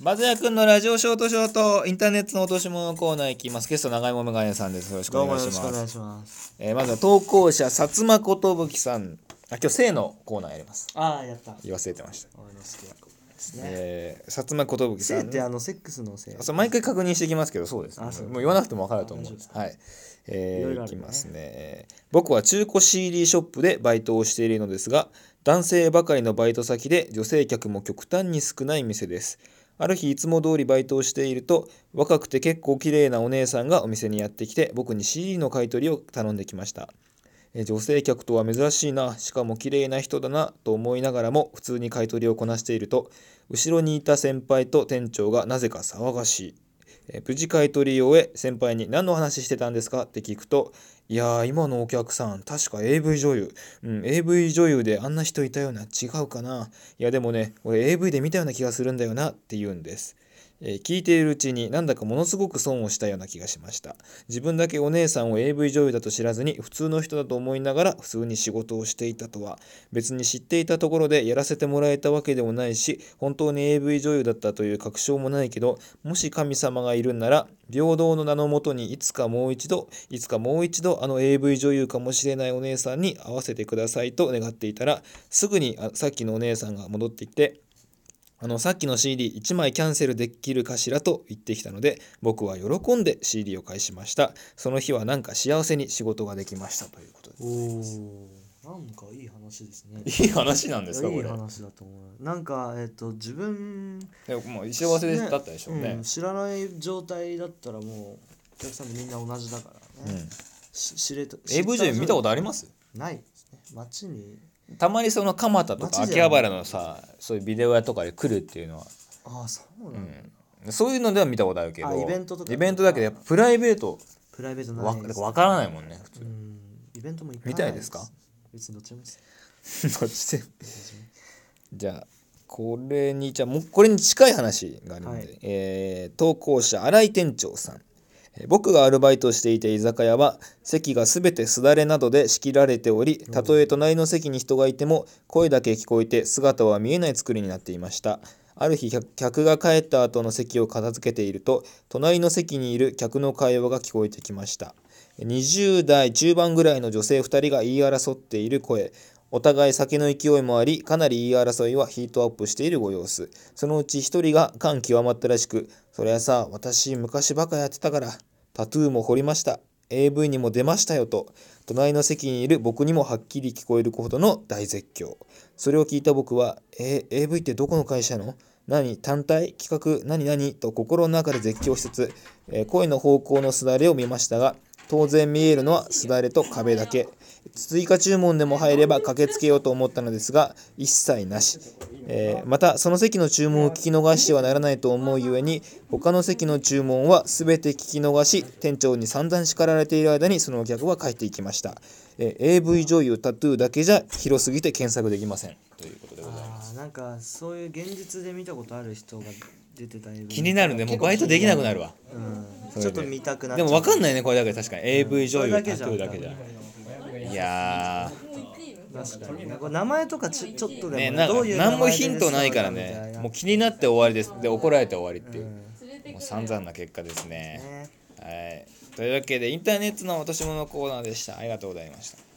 バズヤ君のラジオショートショートインターネットの落とし物コーナー行きます。ゲスト長芋メガネさんです。よろしくお願いします。よろしくお願いします。えーまずは投稿者薩摩寿さん。あ今日性のコーナーやります。ああやった。言わせてました、俺の好きな子ですね。えー、薩摩寿さん。性ってあのセックスのせい。あそう毎回確認していきますけどそうです、ね、あそう。もう言わなくても分かると思う。んですはい。えー、いきますね。えー僕は中古 CD ショップでバイトをしているのですが男性ばかりのバイト先で女性客も極端に少ない店ですある日いつも通りバイトをしていると若くて結構綺麗なお姉さんがお店にやってきて僕に CD の買い取りを頼んできました。女性客とは珍しいな。しかも綺麗な人だなと思いながらも普通に買い取りをこなしていると後ろにいた先輩と店長がなぜか騒がしい。え無事買い取りを終え先輩に何の話してたんですかって聞くといやー今のお客さん確か AV 女優、うん、AV 女優であんな人いたような違うかな。いやでもね俺 AV で見たような気がするんだよなって言うんです。えー聞いているうちになんだかものすごく損をしたような気がしました。自分だけお姉さんを AV 女優だと知らずに普通の人だと思いながら普通に仕事をしていたとは別に知っていたところでやらせてもらえたわけでもないし本当に AV 女優だったという確証もないけどもし神様がいるんなら平等の名のもとにいつかもう一度いつかもう一度あの AV 女優かもしれないお姉さんに会わせてくださいと願っていたらすぐにさっきのお姉さんが戻ってきてあのさっきの CD1 枚キャンセルできるかしらと言ってきたので僕は喜んで CD を返しました。その日はなんか幸せに仕事ができましたということでおおなんかいい話ですね。いい話なんですかいいこれ話だと思う。なんかえっ、と自分でももう幸せだったでしょうね。うん、知らない状態だったらもうお客さんみんな同じだからね、うん。し知れた AV 女優見たことああります？ないですね。街にたまにその蒲田とか秋葉原のさそういうビデオ屋とかで来るっていうのは、ああそうなんだ、そういうのでは見たことあるけどあイベントとか。イベントだけどプライベート。プライベートわないです。わからないもんね普通。うん。イベントもいっぱい見たいですか？別にどっちでも どっちでじゃあこれにじゃあもうこれに近い話があるので、はい。えー投稿者新井店長さん。えー僕がアルバイトしていた居酒屋は席がすべてすだれなどで仕切られておりたとえ隣の席に人がいても声だけ聞こえて姿は見えない作りになっていました。ある日客客が帰った後の席を片付けていると隣の席にいる客の会話が聞こえてきました。20代中盤ぐらいの女性2人が言い争っている声。お互い酒の勢いもありかなり言い争いはヒートアップしているご様子。そのうち1人が感極まったらしくそりゃさ私昔バカやってたからタトゥーも彫りました。AV にも出ましたよと。隣の席にいる僕にもはっきり聞こえるほどの大絶叫。それを聞いた僕は「え AV ってどこの会社の？何単体？企画？何何?」と心の中で絶叫しつつ、えー声の方向のすだれを見ましたが当然見えるのはすだれと壁だけ。追加注文でも入れば駆けつけようと思ったのですが一切なし、えーまたその席の注文を聞き逃してはならないと思うゆえに他の席の注文は全て聞き逃し店長に散々叱られている間にそのお客は帰っていきました、えー AV 女優タトゥーだけじゃ広すぎて検索できません。ということでございます。なんかそういう現実で見たことある人が出てた AV 気になるね。もうバイトできなくなるわ。うん、ちょっと見たくなっでも分かんないねこれだけ確かに。AV 女優タトそれだけじゃ。ゥーだけじゃいや確かに名前とかちちょっとでも、ーねなんかどういう何もヒントないからね。もう気になって終わりです。で怒られて終わりっていう。うん。もう散々な結果ですね。ね。はい。というわけでインターネットの落とし物コーナーでした。ありがとうございました